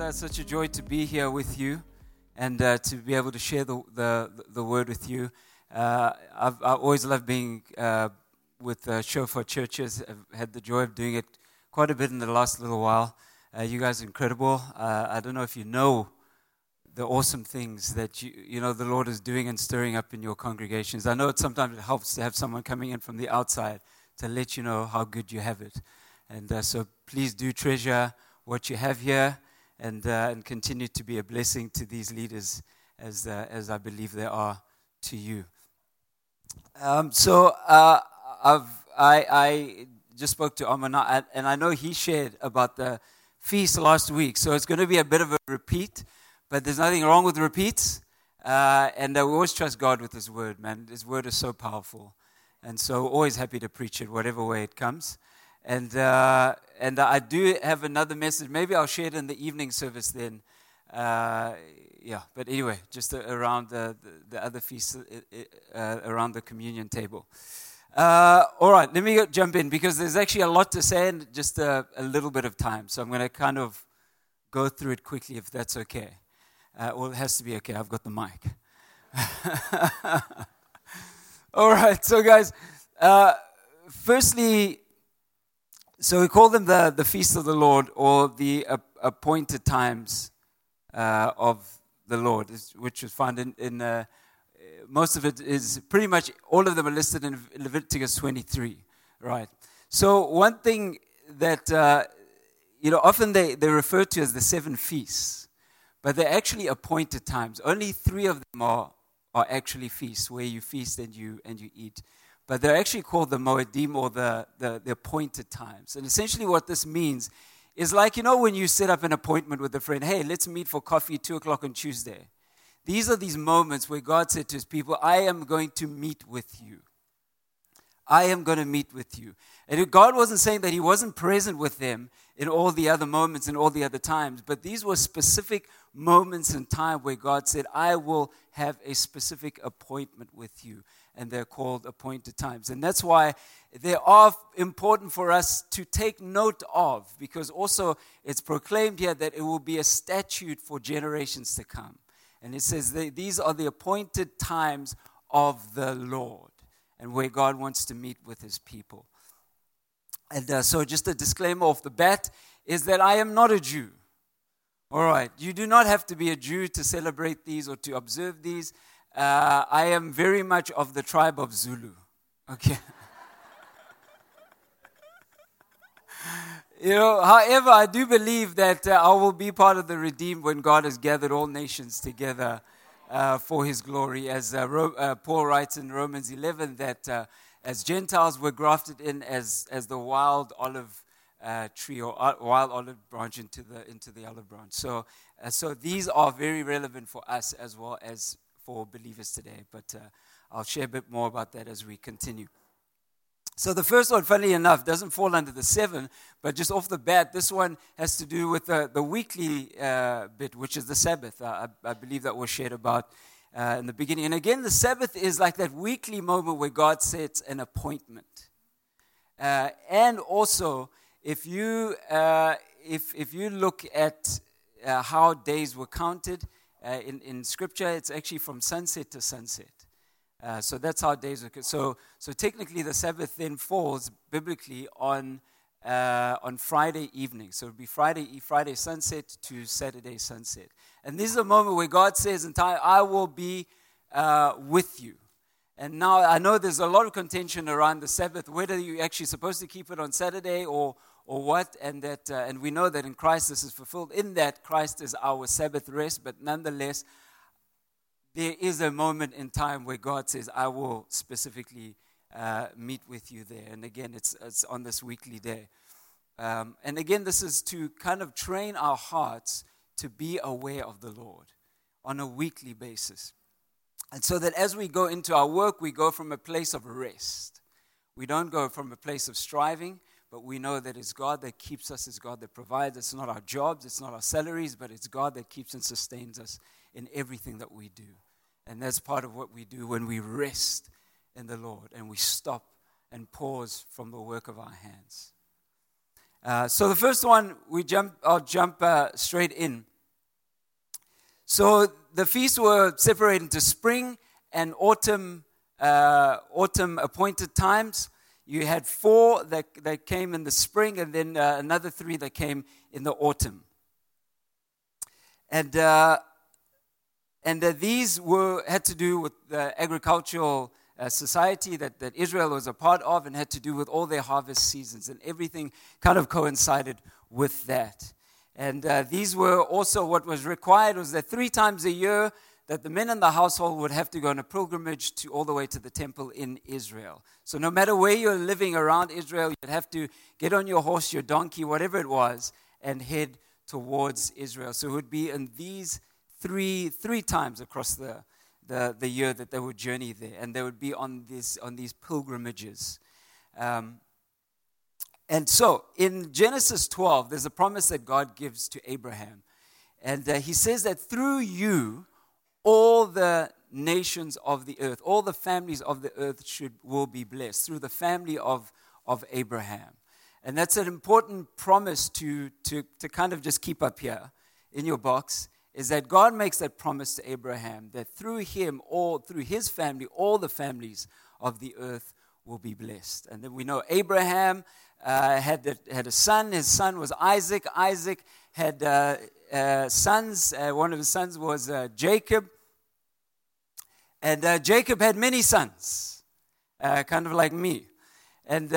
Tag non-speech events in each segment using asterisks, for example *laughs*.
uh, such a joy to be here with you and uh, to be able to share the, the, the word with you. Uh, I've, I always love being uh, with uh, Shofar churches. I've had the joy of doing it quite a bit in the last little while. Uh, you guys are incredible. Uh, I don't know if you know the awesome things that you, you know the Lord is doing and stirring up in your congregations. I know it sometimes it helps to have someone coming in from the outside to let you know how good you have it. And so please do treasure what you have here and, uh, and continue to be a blessing to these leaders as, uh, as I believe they are to you. Um, so uh, I've, I, I just spoke to Amana, and I know he shared about the feast last week. So it's going to be a bit of a repeat, but there's nothing wrong with repeats. Uh, and uh, we always trust God with His word, man. His word is so powerful. And so always happy to preach it, whatever way it comes. And, uh, and I do have another message. Maybe I'll share it in the evening service then. Uh, yeah, but anyway, just around the, the, the other feasts, uh, uh, around the communion table. Uh, all right, let me jump in because there's actually a lot to say in just a, a little bit of time. So I'm going to kind of go through it quickly if that's okay. Uh, well, it has to be okay. I've got the mic. *laughs* all right, so guys, firstly, so we call them the, the feast of the Lord or the appointed times uh, of the Lord, which is found in, in uh, most of it is pretty much all of them are listed in Leviticus 23, right? So, one thing that, uh, you know, often they, they refer to as the seven feasts, but they're actually appointed times. Only three of them are, are actually feasts where you feast and you, and you eat but they're actually called the Moedim or the, the, the, appointed times. And essentially, what this means is like, you know, when you set up an appointment with a friend, hey, let's meet for coffee 2 o'clock on Tuesday. These are these moments where God said to his people, I am going to meet with you. I am going to meet with you. And God wasn't saying that He wasn't present with them in all the other moments and all the other times, but these were specific moments in time where God said, I will have a specific appointment with you and they're called appointed times. And that's why they are important for us to take note of, because also it's proclaimed here that it will be a statute for generations to come. And it says these are the appointed times of the Lord, and where God wants to meet with his people. And uh, so, just a disclaimer off the bat is that I am not a Jew. All right, you do not have to be a Jew to celebrate these or to observe these uh, I am very much of the tribe of Zulu. Okay. *laughs* you know, however, I do believe that uh, I will be part of the redeemed when God has gathered all nations together uh, for his glory. As uh, Ro- uh, Paul writes in Romans 11, that uh, as Gentiles were grafted in as, as the wild olive tree or wild olive branch into the, into the olive branch. So, so these are very relevant for us as well as for believers today, but uh, I'll share a bit more about that as we continue. So the first one, funnily enough, doesn't fall under the seven, but just off the bat, this one has to do with the, the weekly uh, bit, which is the Sabbath. Uh, I, I, believe that was shared about uh, in the beginning. And again, the Sabbath is like that weekly moment where God sets an appointment. Uh, and also, if you, uh, if, if you look at how days were counted, uh, in, in scripture, it's actually from sunset to sunset. Uh, so that's how days are. So, so technically, the Sabbath then falls biblically on, uh, on Friday evening. So it would be Friday, Friday sunset to Saturday sunset. And this is a moment where God says, "Entire, I will be uh, with you. And now I know there's a lot of contention around the Sabbath, whether you're actually supposed to keep it on Saturday or, or what, and that, uh, and we know that in Christ this is fulfilled. In that Christ is our Sabbath rest, but nonetheless, there is a moment in time where God says, "I will specifically uh, meet with you there." And again, it's it's on this weekly day. Um, and again, this is to kind of train our hearts to be aware of the Lord on a weekly basis. And so that as we go into our work, we go from a place of rest. We don't go from a place of striving, but we know that it's God that keeps us, it's God that provides. It's not our jobs, it's not our salaries, but it's God that keeps and sustains us in everything that we do. And that's part of what we do when we rest in the Lord and we stop and pause from the work of our hands. Uh, so the first one, we jump, I'll jump uh, straight in. So the feasts were separated into spring and autumn, uh, autumn appointed times. You had four that, that came in the spring, and then uh, another three that came in the autumn. And, uh, and uh, these were, had to do with the agricultural uh, society that, that Israel was a part of and had to do with all their harvest seasons. And everything kind of coincided with that. And uh, these were also what was required was that three times a year that the men in the household would have to go on a pilgrimage to all the way to the temple in Israel. So no matter where you're living around Israel, you'd have to get on your horse, your donkey, whatever it was, and head towards Israel. So it would be in these three, three times across the, the, the year that they would journey there, and they would be on, this, on these pilgrimages. Um, and so in Genesis 12, there's a promise that God gives to Abraham. And uh, he says that through you, all the nations of the earth, all the families of the earth should, will be blessed through the family of, of Abraham. And that's an important promise to, to, to kind of just keep up here in your box is that God makes that promise to Abraham that through him, all through his family, all the families of the earth will be blessed. And then we know Abraham uh, had, a, had a son. His son was Isaac. Isaac had uh, uh, sons. Uh, one of his sons was uh, Jacob. And uh, Jacob had many sons, kind of like me. And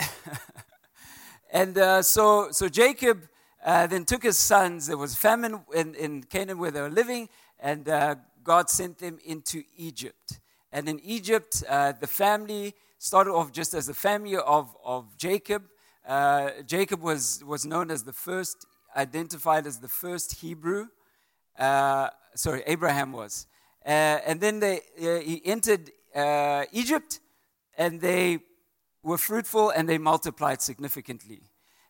*laughs* and uh, so, so Jacob uh, then took his sons. There was famine in, in Canaan where they were living, and uh, God sent them into Egypt. And in Egypt, uh, the family started off just as the family of, of Jacob. Uh, Jacob was, was known as the first, identified as the first Hebrew. Uh, sorry, Abraham was. and then they, he entered Egypt, and they were fruitful and they multiplied significantly.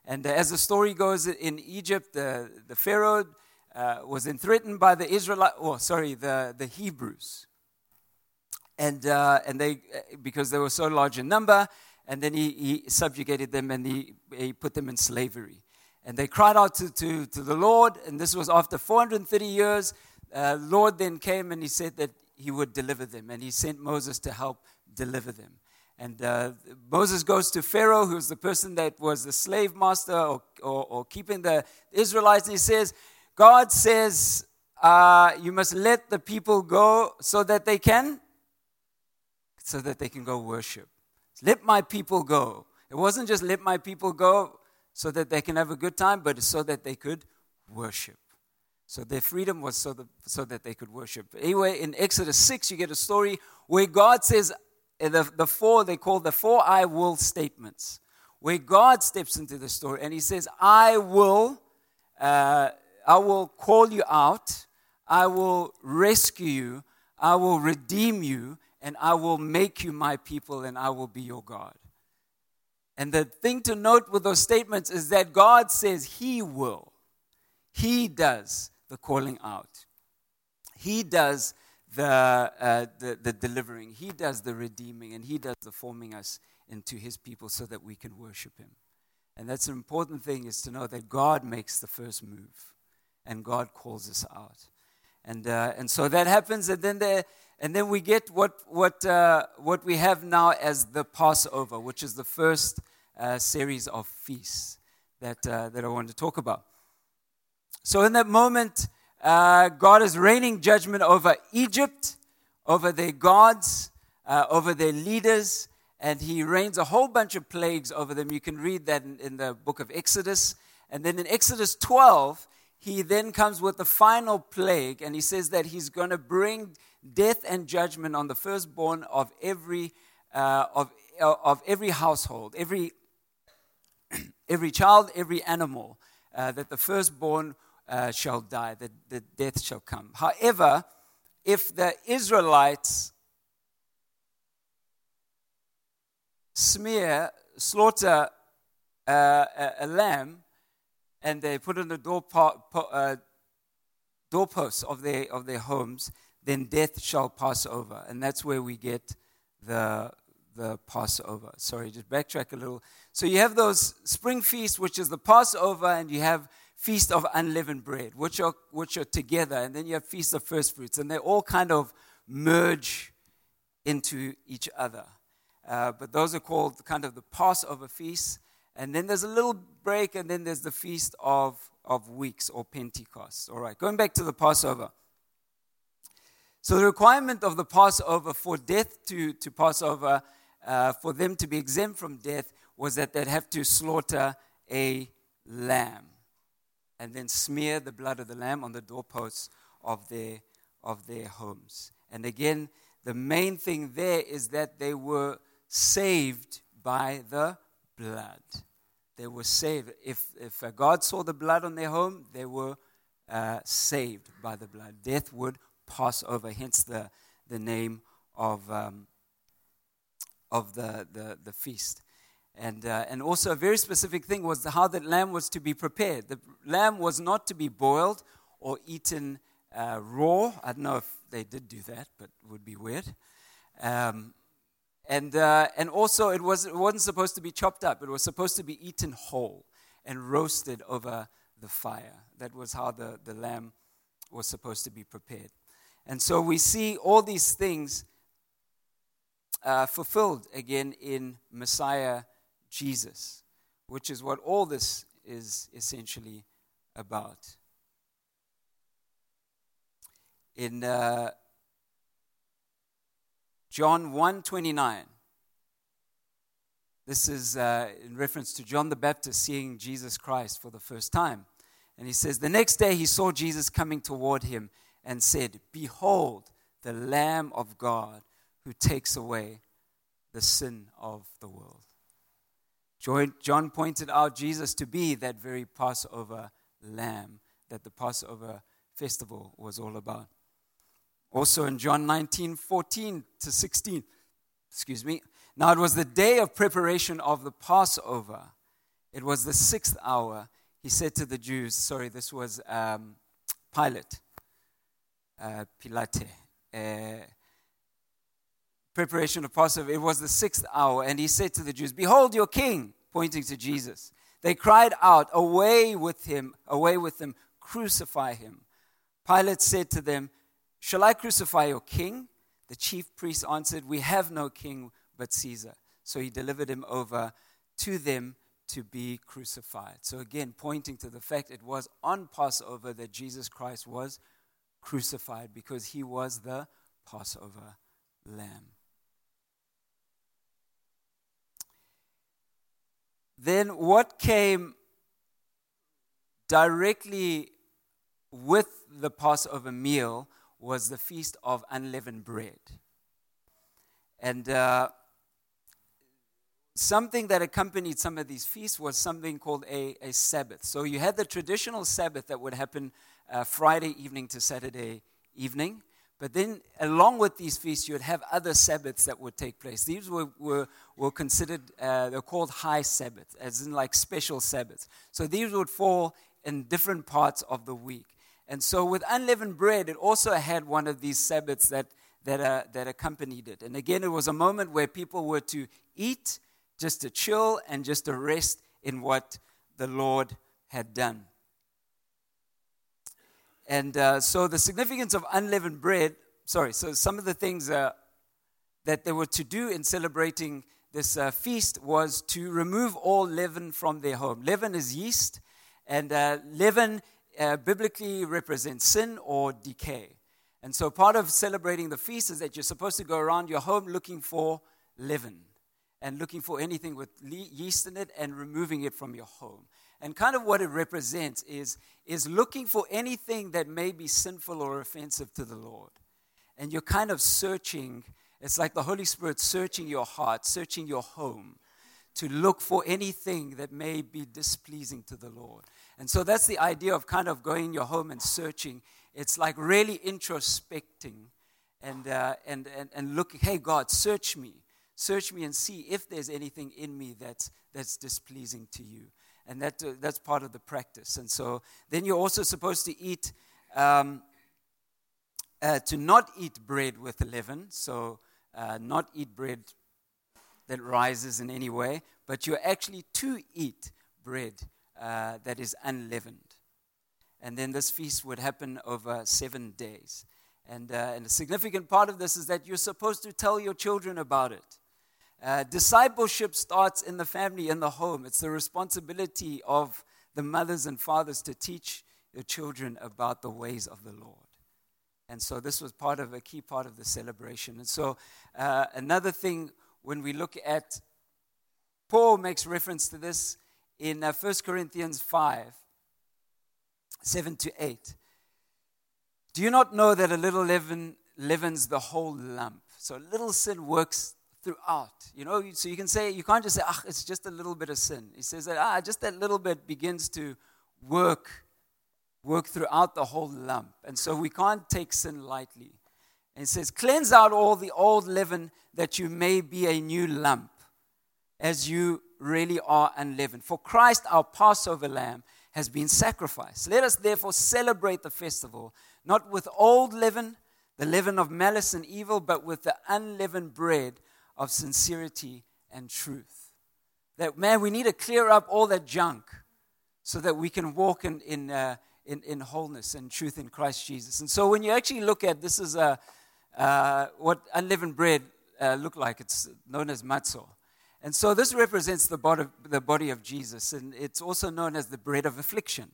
And uh, as the story goes in Egypt, the, the Pharaoh uh, was threatened by the Israelites, oh, sorry, the, the Hebrews. And, uh, and they, uh, because they were so large in number, and then he, he subjugated them and he, he put them in slavery. And they cried out to, to, to the Lord, and this was after 430 years. Uh, Lord then came and he said that he would deliver them, and he sent Moses to help deliver them. And uh, Moses goes to Pharaoh, who's the person that was the slave master or, or, or keeping the Israelites, and he says, God says, uh, you must let the people go so that they can, so that they can go worship. Let my people go. It wasn't just let my people go so that they can have a good time, but so that they could worship. So their freedom was so that, so that they could worship. Anyway, in Exodus 6, you get a story where God says, the, the four, they call the four I will statements, where God steps into the story and he says, I will, uh, I will call you out, I will rescue you, I will redeem you, and I will make you my people, and I will be your God. And the thing to note with those statements is that God says He will. He does the calling out. He does the, uh, the, the delivering, He does the redeeming, and He does the forming us into His people so that we can worship Him. And that's an important thing is to know that God makes the first move and God calls us out. And, uh, and so that happens, and then, there, and then we get what, what, uh, what we have now as the Passover, which is the first uh, series of feasts that, uh, that I want to talk about. So, in that moment, uh, God is raining judgment over Egypt, over their gods, uh, over their leaders, and he rains a whole bunch of plagues over them. You can read that in, in the book of Exodus. And then in Exodus 12, he then comes with the final plague, and he says that he's going to bring death and judgment on the firstborn of every, uh, of, of every household, every, every child, every animal, uh, that the firstborn uh, shall die, that the death shall come. However, if the Israelites smear, slaughter uh, a, lamb, and they put it on the door uh, doorposts of their, of their homes, then death shall pass over. And that's where we get the, the Passover. Sorry, just backtrack a little. So you have those spring feasts, which is the Passover, and you have feast of unleavened bread, which are, which are together, and then you have feast of first fruits, and they all kind of merge into each other. Uh, but those are called kind of the Passover feasts, And then there's a little break, and then there's the feast of, of weeks or Pentecost. All right, going back to the Passover. So, the requirement of the Passover for death to, to Passover, uh, for them to be exempt from death, was that they'd have to slaughter a lamb and then smear the blood of the lamb on the doorposts of their, of their homes. And again, the main thing there is that they were saved by the blood. They were saved. If, if God saw the blood on their home, they were uh, saved by the blood. Death would pass over, hence the, the name of, um, of the, the, the feast. And, uh, and also, a very specific thing was how the lamb was to be prepared. The lamb was not to be boiled or eaten uh, raw. I don't know if they did do that, but it would be weird. Um, and, uh, and also, it, was, it wasn't supposed to be chopped up, it was supposed to be eaten whole and roasted over the fire. That was how the, the lamb was supposed to be prepared. And so we see all these things uh, fulfilled again in Messiah Jesus, which is what all this is essentially about. In uh, John 1:29, this is uh, in reference to John the Baptist seeing Jesus Christ for the first time. And he says, The next day he saw Jesus coming toward him and said, Behold, the Lamb of God who takes away the sin of the world. John pointed out Jesus to be that very Passover lamb that the Passover festival was all about. Also in John 19 14 to 16, excuse me. Now it was the day of preparation of the Passover. It was the sixth hour. He said to the Jews, sorry, this was um, Pilate, uh, Pilate. Uh, preparation of Passover, it was the sixth hour, and he said to the Jews, Behold your king, pointing to Jesus. They cried out, Away with him, away with him, crucify him. Pilate said to them, Shall I crucify your king? The chief priests answered, We have no king but Caesar. So he delivered him over to them to be crucified. So again, pointing to the fact it was on Passover that Jesus Christ was crucified because he was the Passover lamb. Then what came directly with the Passover meal was the feast of unleavened bread. And uh, something that accompanied some of these feasts was something called a, a Sabbath. So you had the traditional Sabbath that would happen uh, Friday evening to Saturday evening. But then, along with these feasts, you would have other Sabbaths that would take place. These were, were, were considered, uh, they're called high Sabbaths, as in like special Sabbaths. So these would fall in different parts of the week. And so, with unleavened bread, it also had one of these Sabbaths that, that, uh, that accompanied it. And again, it was a moment where people were to eat, just to chill, and just to rest in what the Lord had done. And uh, so the significance of unleavened bread, sorry, so some of the things uh, that they were to do in celebrating this uh, feast was to remove all leaven from their home. Leaven is yeast, and uh, leaven uh, biblically represents sin or decay. And so part of celebrating the feast is that you're supposed to go around your home looking for leaven and looking for anything with yeast in it and removing it from your home. And kind of what it represents is, is looking for anything that may be sinful or offensive to the Lord. And you're kind of searching, it's like the Holy Spirit searching your heart, searching your home to look for anything that may be displeasing to the Lord. And so that's the idea of kind of going in your home and searching. It's like really introspecting and, uh, and, and, and looking, hey, God, search me. Search me and see if there's anything in me that's, that's displeasing to you and that, uh, that's part of the practice. And so then you're also supposed to eat, um, uh, to not eat bread with leaven, so uh, not eat bread that rises in any way, but you're actually to eat bread uh, that is unleavened. And then this feast would happen over seven days. And, uh, and a significant part of this is that you're supposed to tell your children about it. Uh, discipleship starts in the family, in the home. It's the responsibility of the mothers and fathers to teach their children about the ways of the Lord. And so this was part of a key part of the celebration. And so uh, another thing when we look at, Paul makes reference to this in uh, 1 Corinthians 5 7 to 8. Do you not know that a little leaven leavens the whole lump? So a little sin works throughout. You know, so you can say, you can't just say, ah, it's just a little bit of sin. He says that, ah, just that little bit begins to work, work throughout the whole lump. And so we can't take sin lightly. And he says, cleanse out all the old leaven that you may be a new lump, as you really are unleavened. For Christ, our Passover lamb, has been sacrificed. Let us therefore celebrate the festival, not with old leaven, the leaven of malice and evil, but with the unleavened bread of sincerity and truth. That, man, we need to clear up all that junk so that we can walk in, in, uh, in, in, wholeness and truth in Christ Jesus. And so when you actually look at this is a, uh, what unleavened bread uh, look like. It's known as matzah. And so this represents the body, the body of Jesus, and it's also known as the bread of affliction.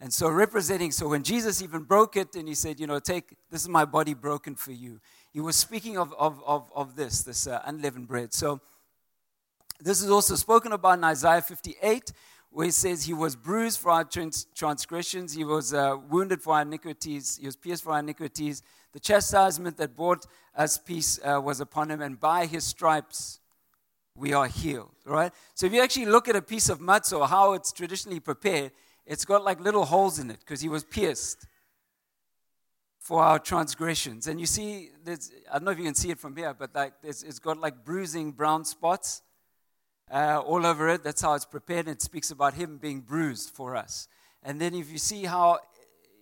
And so, representing, so when Jesus even broke it and he said, You know, take, this is my body broken for you, he was speaking of, of, of, of this, this uh, unleavened bread. So, this is also spoken about in Isaiah 58, where he says, He was bruised for our trans- transgressions, He was uh, wounded for our iniquities, He was pierced for our iniquities. The chastisement that brought us peace uh, was upon Him, and by His stripes we are healed, right? So if you actually look at a piece of matzah, how it's traditionally prepared, it's got like little holes in it because he was pierced for our transgressions. And you see, I don't know if you can see it from here, but like it's got like bruising brown spots uh, all over it. That's how it's prepared. It speaks about him being bruised for us. And then if you see how,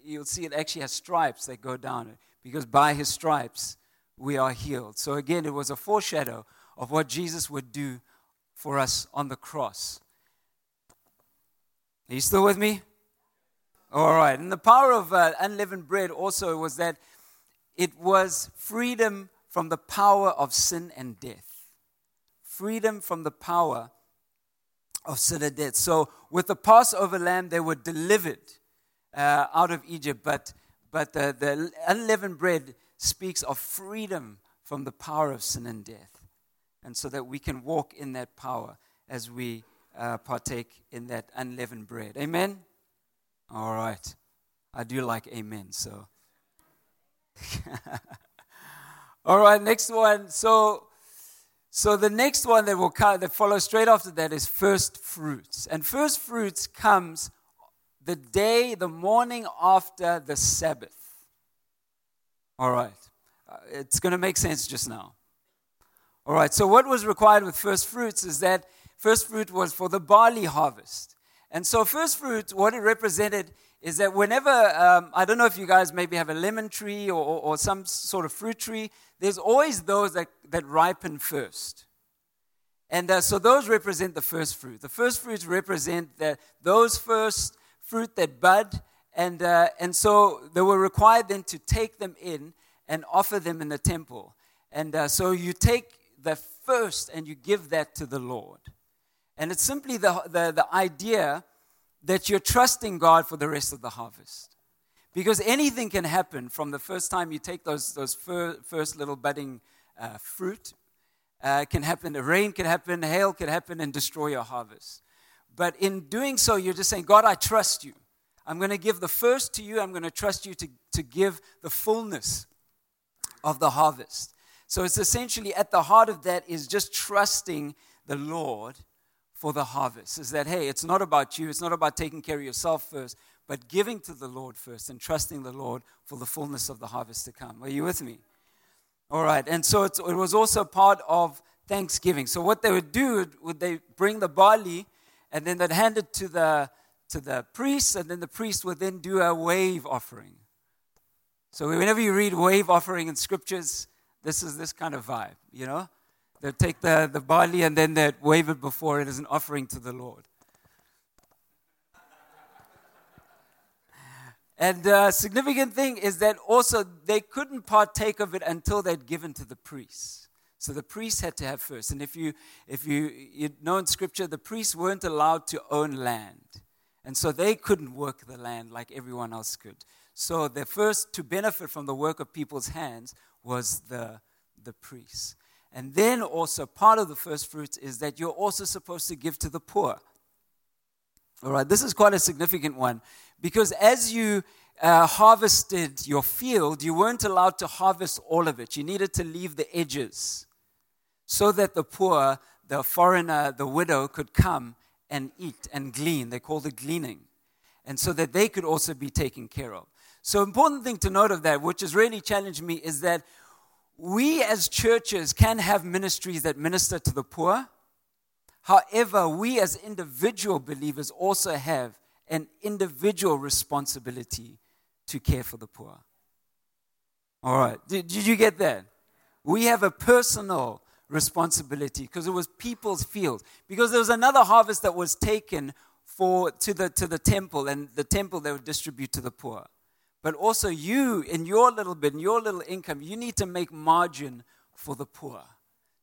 you'll see it actually has stripes that go down it because by his stripes we are healed. So again, it was a foreshadow of what Jesus would do for us on the cross. Are you still with me? All right. And the power of uh, unleavened bread also was that it was freedom from the power of sin and death. Freedom from the power of sin and death. So, with the Passover lamb, they were delivered uh, out of Egypt, but, but the, the unleavened bread speaks of freedom from the power of sin and death and so that we can walk in that power as we uh, partake in that unleavened bread. Amen? All right. I do like amen, so. *laughs* All right, next one. So, so the next one that will come, that follows straight after that is first fruits. And first fruits comes the day, the morning after the Sabbath. All right. Uh, it's going to make sense just now. All right, so what was required with first fruits is that first fruit was for the barley harvest. And so, first fruit, what it represented is that whenever, um, I don't know if you guys maybe have a lemon tree or, or, some sort of fruit tree, there's always those that, that ripen first. And uh, so, those represent the first fruit. The first fruits represent the, those first fruit that bud. And, uh, and so, they were required then to take them in and offer them in the temple. And uh, so, you take the first and you give that to the Lord. And it's simply the, the, the idea that you're trusting God for the rest of the harvest. Because anything can happen from the first time you take those, those fir, first little budding uh, fruit. Uh, can happen, the rain can happen, hail can happen and destroy your harvest. But in doing so, you're just saying, God, I trust you. I'm going to give the first to you. I'm going to trust you to, to give the fullness of the harvest. So it's essentially at the heart of that is just trusting the Lord for the harvest. Is that, hey, it's not about you, it's not about taking care of yourself first, but giving to the Lord first and trusting the Lord for the fullness of the harvest to come. Are you with me? All right. And so it was also part of Thanksgiving. So what they would do, would they bring the barley and then they'd hand it to the to the priest, and then the priest would then do a wave offering. So whenever you read wave offering in scriptures, this is this kind of vibe, you know? They take the, the barley and then they wave it before it as an offering to the Lord. And the significant thing is that also they couldn't partake of it until they'd given to the priests. So the priests had to have first. And if you if you, you know in scripture, the priests weren't allowed to own land. And so they couldn't work the land like everyone else could. So the first to benefit from the work of people's hands was the, the priests. And then also part of the first fruits is that you're also supposed to give to the poor. All right, this is quite a significant one because as you uh, harvested your field, you weren't allowed to harvest all of it. You needed to leave the edges so that the poor, the foreigner, the widow could come and eat and glean. They called it gleaning. And so that they could also be taken care of. So, important thing to note of that, which has really challenged me, is that we as churches can have ministries that minister to the poor. However, we as individual believers also have an individual responsibility to care for the poor. All right, did, did you get that? We have a personal responsibility because it was people's field. Because there was another harvest that was taken for to the to the temple, and the temple they would distribute to the poor. But also you, in your little bit, in your little income, you need to make margin for the poor,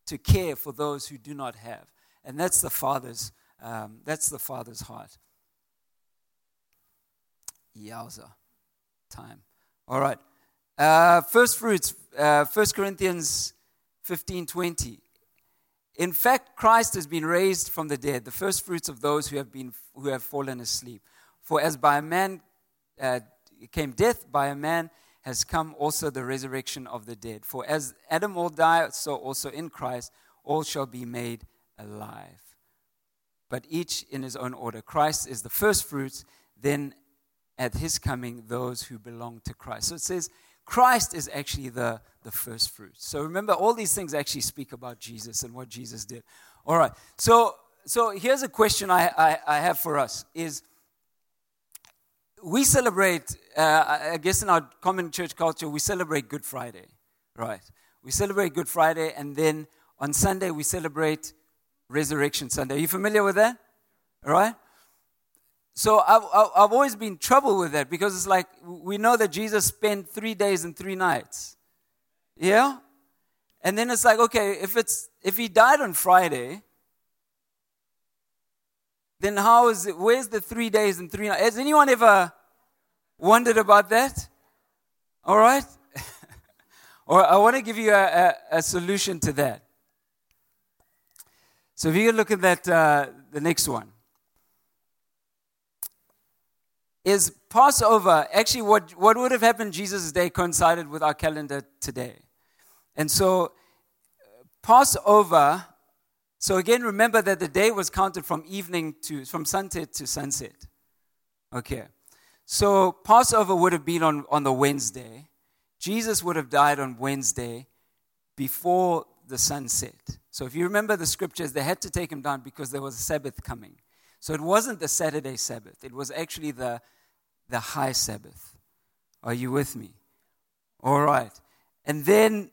to care for those who do not have, and that's the father's um, that's the father's heart. Yowza, time. All right. Uh, first fruits, uh, 1 Corinthians 15:20. In fact, Christ has been raised from the dead, the first fruits of those who have been who have fallen asleep. For as by a man uh, came death, by a man has come also the resurrection of the dead. For as Adam all die, so also in Christ all shall be made alive. But each in his own order. Christ is the first fruits, then at his coming, those who belong to Christ. So it says Christ is actually the, the first fruit. So remember, all these things actually speak about Jesus and what Jesus did. All right. So, so here's a question I, I, I have for us is we celebrate, uh, I guess in our common church culture, we celebrate Good Friday, right? We celebrate Good Friday, and then on Sunday we celebrate Resurrection Sunday. Are you familiar with that? All right? So I've, I've always been troubled with that because it's like we know that Jesus spent three days and three nights. Yeah? And then it's like, okay, if it's if he died on Friday, then how is it where's the three days and three nights? Has anyone ever wondered about that? All right? *laughs* or I want to give you a, a, a, solution to that. So if you look at that, uh, the next one. is Passover. Actually, what, what would have happened Jesus' day coincided with our calendar today. And so, Passover, so again, remember that the day was counted from evening to, from sunset to sunset. Okay. So, Passover would have been on, on the Wednesday. Jesus would have died on Wednesday before the sunset. So, if you remember the scriptures, they had to take him down because there was a Sabbath coming. So it wasn't the Saturday Sabbath, it was actually the, the high Sabbath. Are you with me? All right. And then,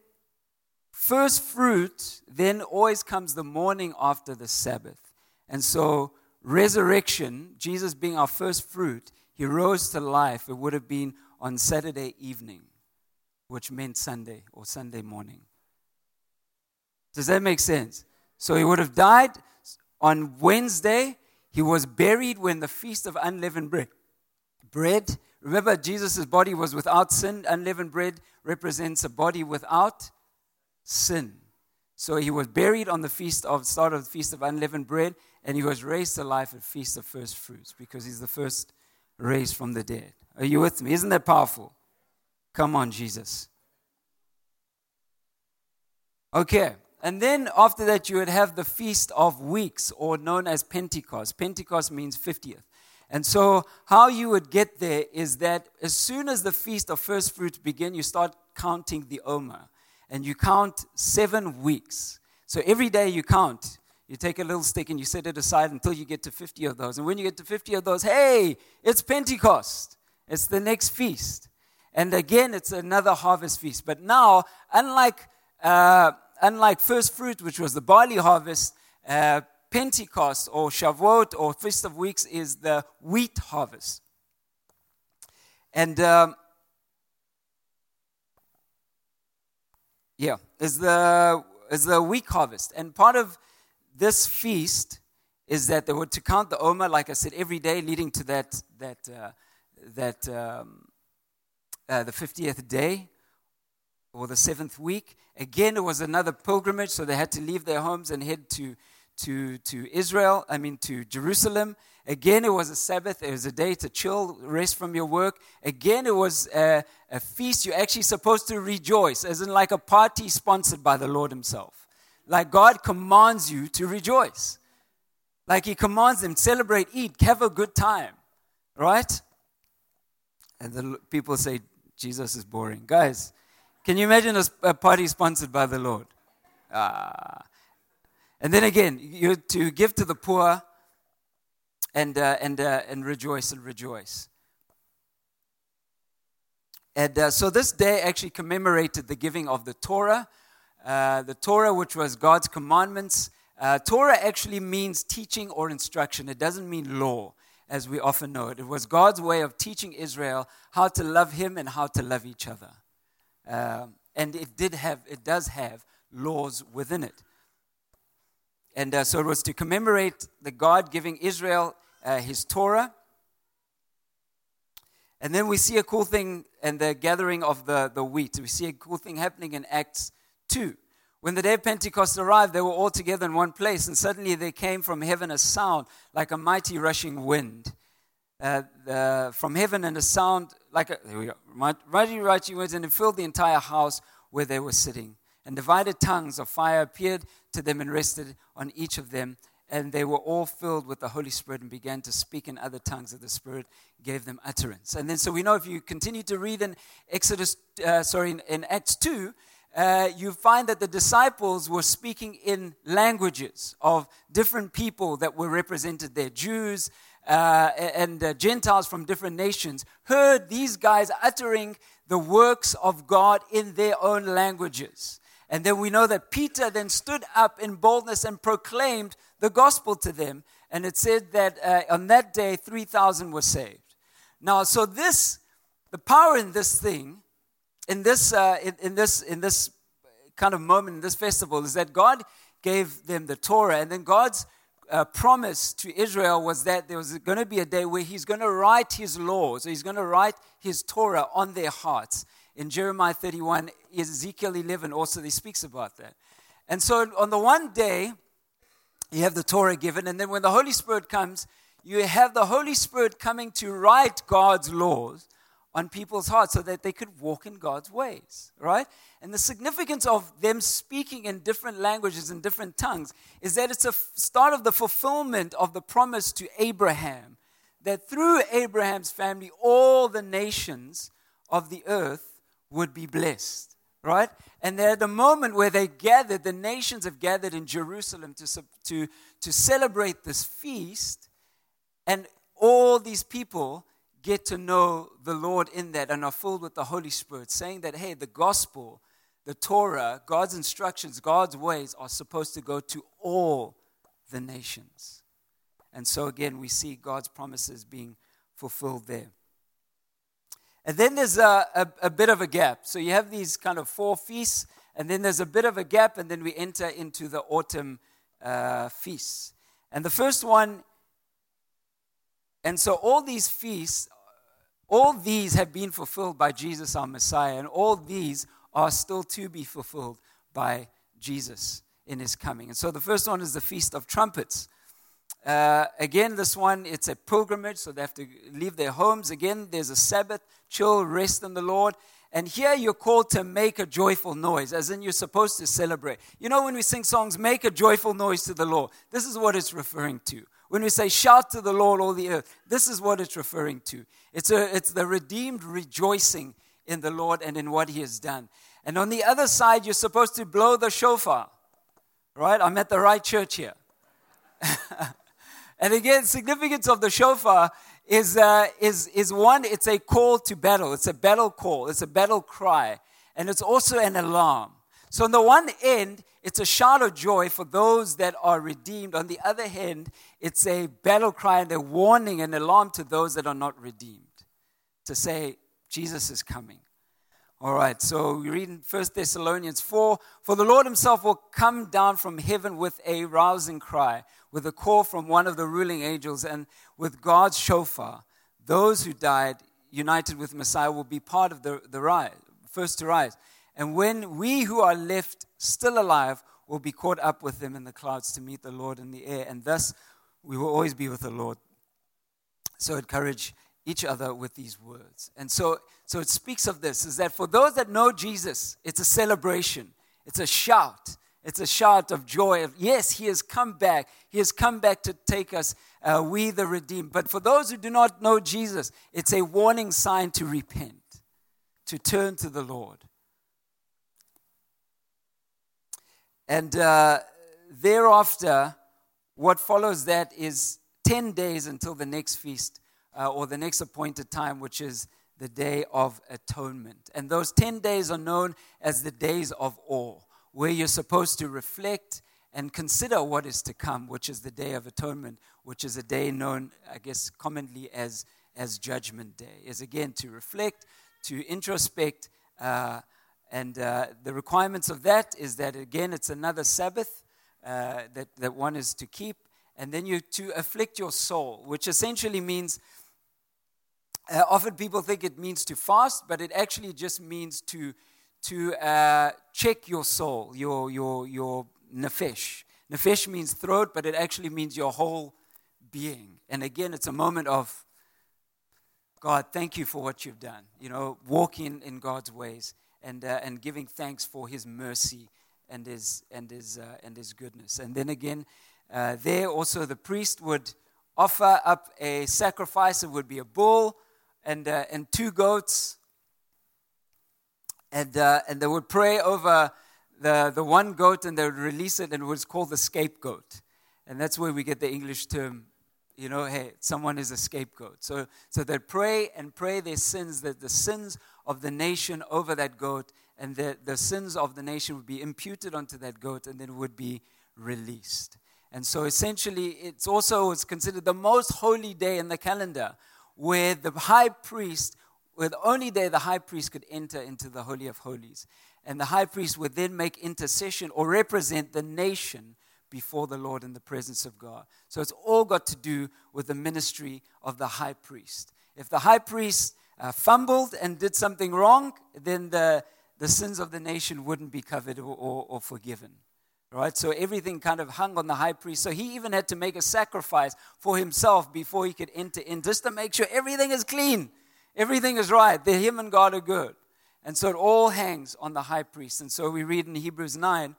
first fruit, then always comes the morning after the Sabbath. And so, resurrection, Jesus being our first fruit, he rose to life. It would have been on Saturday evening, which meant Sunday or Sunday morning. Does that make sense? So he would have died on Wednesday, he was buried when the feast of unleavened bread. Bread. Remember, Jesus' body was without sin. Unleavened bread represents a body without sin. So he was buried on the feast of start of the feast of unleavened bread, and he was raised to life at feast of first fruits because he's the first raised from the dead. Are you with me? Isn't that powerful? Come on, Jesus. Okay. And then after that, you would have the Feast of Weeks, or known as Pentecost. Pentecost means 50th. And so, how you would get there is that as soon as the Feast of First Fruits begin, you start counting the Omer. And you count seven weeks. So every day you count. You take a little stick and you set it aside until you get to 50 of those. And when you get to 50 of those, hey, it's Pentecost. It's the next feast. And again, it's another harvest feast. But now, unlike uh, unlike first fruit, which was the barley harvest, uh, Pentecost or Shavuot or Feast of Weeks is the wheat harvest. And um, yeah, is the is the wheat harvest, and part of this feast is that they were to count the Omer, like I said, every day leading to that that uh, that um, uh, the fiftieth day or the seventh week. Again, it was another pilgrimage, so they had to leave their homes and head to to to Israel. I mean to Jerusalem. Again, it was a Sabbath. It was a day to chill, rest from your work. Again, it was a, a feast. You're actually supposed to rejoice, as in like a party sponsored by the Lord Himself. Like God commands you to rejoice. Like He commands them, celebrate, eat, have a good time. Right? And the people say, Jesus is boring. Guys, can you imagine a, party sponsored by the Lord? Ah. And then again, you're to give to the poor and, uh, and, uh, and rejoice and rejoice. And uh, so this day actually commemorated the giving of the Torah. Uh, the Torah, which was God's commandments. Uh, Torah actually means teaching or instruction, it doesn't mean law, as we often know it. It was God's way of teaching Israel how to love Him and how to love each other. Um, and it did have, it does have laws within it. And uh, so it was to commemorate the God giving Israel uh, his Torah. And then we see a cool thing in the gathering of the, the wheat. We see a cool thing happening in Acts 2. When the day of Pentecost arrived, they were all together in one place, and suddenly there came from heaven a sound like a mighty rushing wind. Uh, the, from heaven, and a sound like a, mighty rushing wind, and it filled the entire house where they were sitting. And divided tongues of fire appeared to them and rested on each of them and they were all filled with the Holy Spirit and began to speak in other tongues that the Spirit gave them utterance. And then, so we know if you continue to read in Exodus, uh, sorry, in, in, Acts 2, uh, you find that the disciples were speaking in languages of different people that were represented there Jews uh, and uh, Gentiles from different nations heard these guys uttering the works of God in their own languages. And then we know that Peter then stood up in boldness and proclaimed the gospel to them. And it said that uh, on that day, 3,000 were saved. Now, so this, the power in this thing, in this, uh, in, in, this, in this kind of moment, in this festival, is that God gave them the Torah. And then God's uh, promise to Israel was that there was going to be a day where He's going to write His laws, He's going to write His Torah on their hearts. In Jeremiah 31, Ezekiel 11 also he speaks about that. And so on the one day, you have the Torah given, and then when the Holy Spirit comes, you have the Holy Spirit coming to write God's laws on people's hearts so that they could walk in God's ways, right? And the significance of them speaking in different languages and different tongues is that it's a start of the fulfillment of the promise to Abraham that through Abraham's family, all the nations of the earth would be blessed right? And at the moment where they gathered, the nations have gathered in Jerusalem to, to, to celebrate this feast, and all these people get to know the Lord in that and are filled with the Holy Spirit, saying that, hey, the gospel, the Torah, God's instructions, God's ways are supposed to go to all the nations. And so again, we see God's promises being fulfilled there. And then there's a, a, a, bit of a gap. So you have these kind of four feasts, and then there's a bit of a gap, and then we enter into the autumn uh, feasts. And the first one, and so all these feasts, all these have been fulfilled by Jesus our Messiah, and all these are still to be fulfilled by Jesus in his coming. And so the first one is the Feast of Trumpets. Uh, again, this one, it's a pilgrimage, so they have to leave their homes. Again, there's a Sabbath, chill, rest in the Lord. And here you're called to make a joyful noise, as in you're supposed to celebrate. You know, when we sing songs, make a joyful noise to the Lord, this is what it's referring to. When we say shout to the Lord, all the earth, this is what it's referring to. It's, a, it's the redeemed rejoicing in the Lord and in what he has done. And on the other side, you're supposed to blow the shofar, right? I'm at the right church here. *laughs* And again, significance of the shofar is, uh, is, is one, it's a call to battle. It's a battle call. It's a battle cry. And it's also an alarm. So on the one end, it's a shout of joy for those that are redeemed. On the other hand, it's a battle cry and a warning and alarm to those that are not redeemed. To say, Jesus is coming. All right, so we read in 1 Thessalonians 4 For the Lord himself will come down from heaven with a rousing cry, with a call from one of the ruling angels, and with God's shofar. Those who died united with Messiah will be part of the, the rise, first to rise. And when we who are left still alive will be caught up with them in the clouds to meet the Lord in the air, and thus we will always be with the Lord. So encourage each other with these words. And so, so it speaks of this is that for those that know Jesus, it's a celebration, it's a shout, it's a shout of joy of yes, he has come back. He has come back to take us, uh, we the redeemed. But for those who do not know Jesus, it's a warning sign to repent, to turn to the Lord. And uh, thereafter, what follows that is 10 days until the next feast uh, or the next appointed time, which is the Day of Atonement. And those 10 days are known as the days of awe, where you're supposed to reflect and consider what is to come, which is the Day of Atonement, which is a day known, I guess, commonly as, as Judgment Day. Is again to reflect, to introspect, uh, and uh, the requirements of that is that, again, it's another Sabbath uh, that, that one is to keep, and then you to afflict your soul, which essentially means uh, often people think it means to fast, but it actually just means to, to uh, check your soul, your, your, your nefesh. Nefesh means throat, but it actually means your whole being. And again, it's a moment of God, thank you for what you've done. You know, walking in God's ways and, uh, and giving thanks for his mercy and his, and his, uh, and his goodness. And then again, uh, there also the priest would offer up a sacrifice. It would be a bull and, uh, and two goats. And, uh, and they would pray over the, the one goat and they would release it, and it was called the scapegoat. And that's where we get the English term, you know, hey, someone is a scapegoat. So, so they'd pray and pray their sins, that the sins of the nation over that goat, and the, the sins of the nation would be imputed onto that goat, and then would be released. And so essentially, it's also it's considered the most holy day in the calendar where the high priest, the only day the high priest could enter into the Holy of Holies. And the high priest would then make intercession or represent the nation before the Lord in the presence of God. So it's all got to do with the ministry of the high priest. If the high priest uh, fumbled and did something wrong, then the, the sins of the nation wouldn't be covered or, or, or forgiven. Right? So everything kind of hung on the high priest. So he even had to make a sacrifice for himself before he could enter in, just to make sure everything is clean, everything is right, that him and God are good. And so it all hangs on the high priest. And so we read in Hebrews 9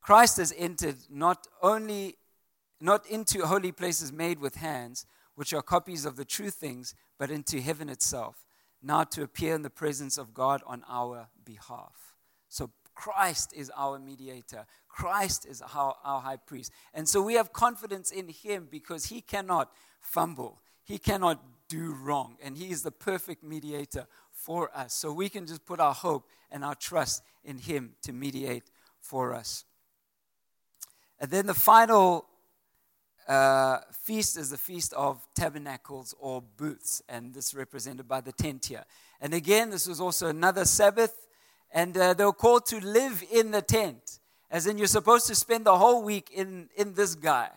Christ has entered not only not into holy places made with hands, which are copies of the true things, but into heaven itself, now to appear in the presence of God on our behalf. So Christ is our mediator. Christ is our, our high priest. And so we have confidence in him because he cannot fumble, he cannot do wrong, and he is the perfect mediator for us. So we can just put our hope and our trust in him to mediate for us. And then the final uh, feast is the Feast of Tabernacles or Booths, and this is represented by the tent here. And again, this was also another Sabbath, and uh, they were called to live in the tent. As in, you're supposed to spend the whole week in, in this guy.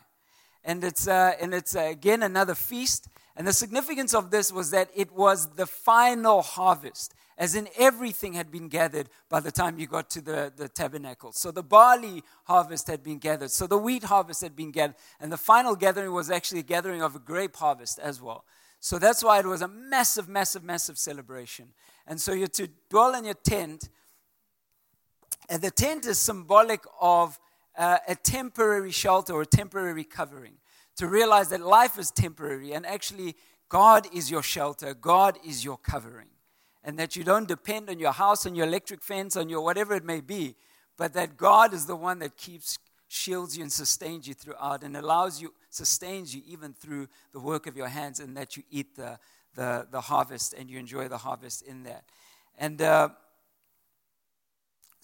And it's, uh, and it's uh, again another feast. And the significance of this was that it was the final harvest, as in everything had been gathered by the time you got to the, the tabernacle. So the barley harvest had been gathered, so the wheat harvest had been gathered, and the final gathering was actually a gathering of a grape harvest as well. So that's why it was a massive, massive, massive celebration. And so you're to dwell in your tent and the tent is symbolic of uh, a temporary shelter or a temporary covering. To realize that life is temporary and actually God is your shelter, God is your covering. And that you don't depend on your house, on your electric fence, on your whatever it may be, but that God is the one that keeps, shields you, and sustains you throughout and allows you, sustains you even through the work of your hands, and that you eat the, the, the harvest and you enjoy the harvest in that. And uh,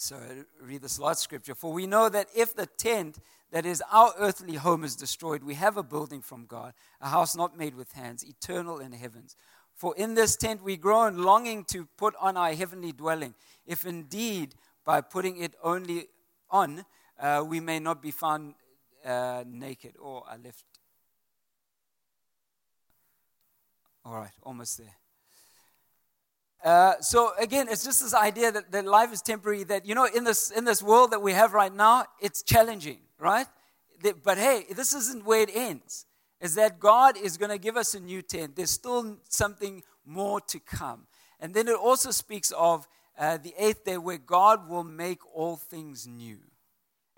so read this last scripture. For we know that if the tent that is our earthly home is destroyed, we have a building from God, a house not made with hands, eternal in heavens. For in this tent we groan, longing to put on our heavenly dwelling, if indeed by putting it only on, uh, we may not be found uh, naked. Or I left. All right, almost there. Uh, so again, it's just this idea that, that life is temporary. That you know, in this in this world that we have right now, it's challenging, right? But hey, this isn't where it ends. Is that God is going to give us a new tent? There's still something more to come, and then it also speaks of uh, the eighth day where God will make all things new.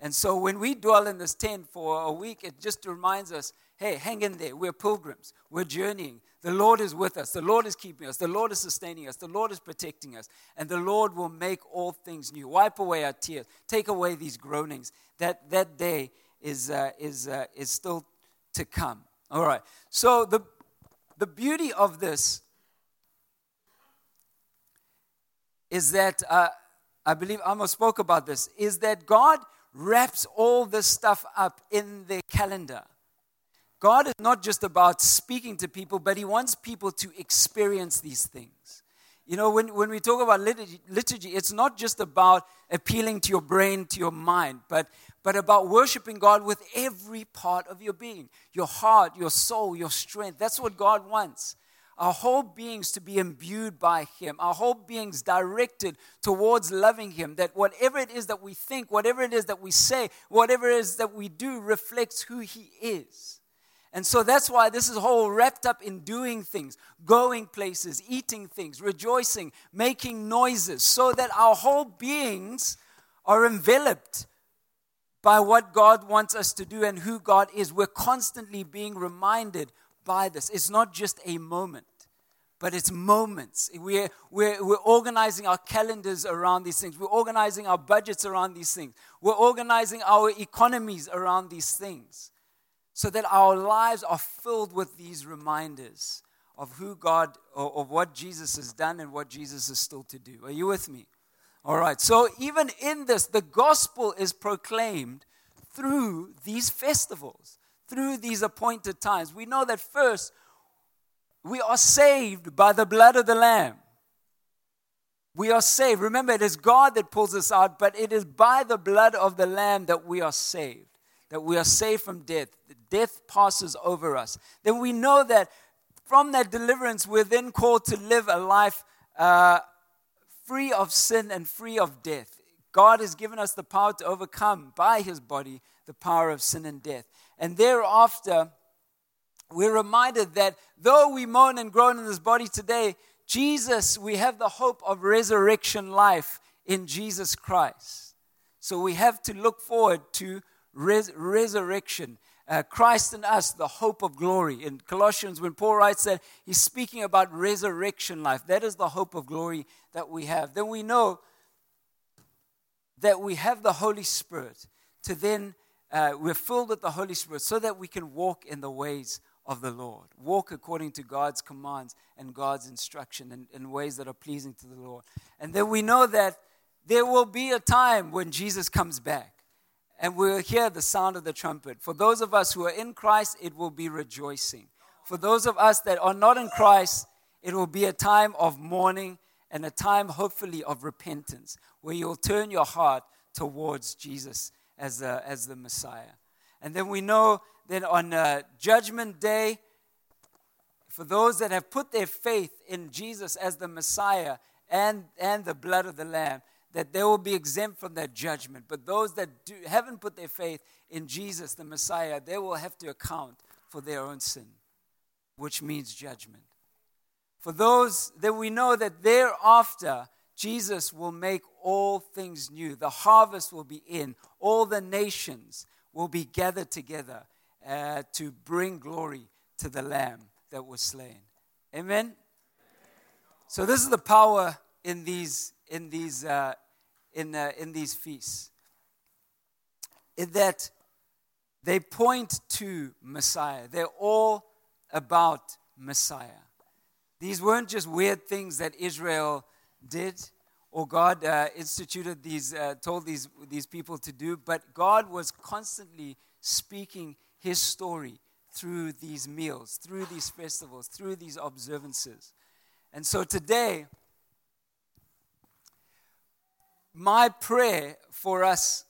And so when we dwell in this tent for a week, it just reminds us hey, hang in there. We're pilgrims, we're journeying. The Lord is with us. The Lord is keeping us. The Lord is sustaining us. The Lord is protecting us. And the Lord will make all things new. Wipe away our tears. Take away these groanings. That, that day is, uh, is, uh, is still to come. All right. So the, the beauty of this is that, uh, I believe Amos spoke about this, is that God wraps all this stuff up in the calendar. God is not just about speaking to people, but He wants people to experience these things. You know, when, when we talk about liturgy, it's not just about appealing to your brain, to your mind, but, but about worshiping God with every part of your being your heart, your soul, your strength. That's what God wants. Our whole beings to be imbued by Him, our whole beings directed towards loving Him. That whatever it is that we think, whatever it is that we say, whatever it is that we do reflects who He is. And so that's why this is whole wrapped up in doing things, going places, eating things, rejoicing, making noises, so that our whole beings are enveloped by what God wants us to do and who God is. We're constantly being reminded by this. It's not just a moment, but it's moments. We're, we're, we're organizing our calendars around these things, we're organizing our budgets around these things, we're organizing our economies around these things so that our lives are filled with these reminders of who God, or of what Jesus has done and what Jesus is still to do. Are you with me? All right. So, even in this, the gospel is proclaimed through these festivals, through these appointed times. We know that first, we are saved by the blood of the Lamb. We are saved. Remember, it is God that pulls us out, but it is by the blood of the Lamb that we are saved, that we are saved from death that death passes over us, then we know that from that deliverance, we're then called to live a life uh, free of sin and free of death. God has given us the power to overcome by his body the power of sin and death. And thereafter, we're reminded that though we moan and groan in this body today, Jesus, we have the hope of resurrection life in Jesus Christ. So we have to look forward to res- resurrection uh, Christ in us, the hope of glory. In Colossians, when Paul writes that, he's speaking about resurrection life. That is the hope of glory that we have. Then we know that we have the Holy Spirit to then, uh, we're filled with the Holy Spirit so that we can walk in the ways of the Lord, walk according to God's commands and God's instruction in, in ways that are pleasing to the Lord. And then we know that there will be a time when Jesus comes back and we'll hear the sound of the trumpet. For those of us who are in Christ, it will be rejoicing. For those of us that are not in Christ, it will be a time of mourning and a time, hopefully, of repentance, where you'll turn your heart towards Jesus as the, as the Messiah. And then we know that on uh, Judgment Day, for those that have put their faith in Jesus as the Messiah and, and the blood of the Lamb, that they will be exempt from that judgment. But those that do, haven't put their faith in Jesus, the Messiah, they will have to account for their own sin, which means judgment. For those that we know that thereafter, Jesus will make all things new. The harvest will be in. All the nations will be gathered together uh, to bring glory to the Lamb that was slain. Amen? So, this is the power in these, in these uh, in, uh, in these feasts is that they point to Messiah. They're all about Messiah. These weren't just weird things that Israel did or God uh, instituted these, uh, told these, these people to do, but God was constantly speaking his story through these meals, through these festivals, through these observances. And so today, my prayer for us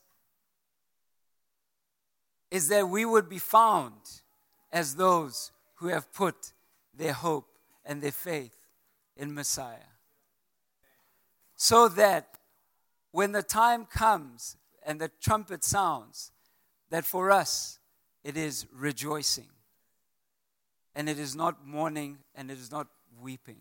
is that we would be found as those who have put their hope and their faith in Messiah. So that when the time comes and the trumpet sounds, that for us it is rejoicing. And it is not mourning and it is not weeping.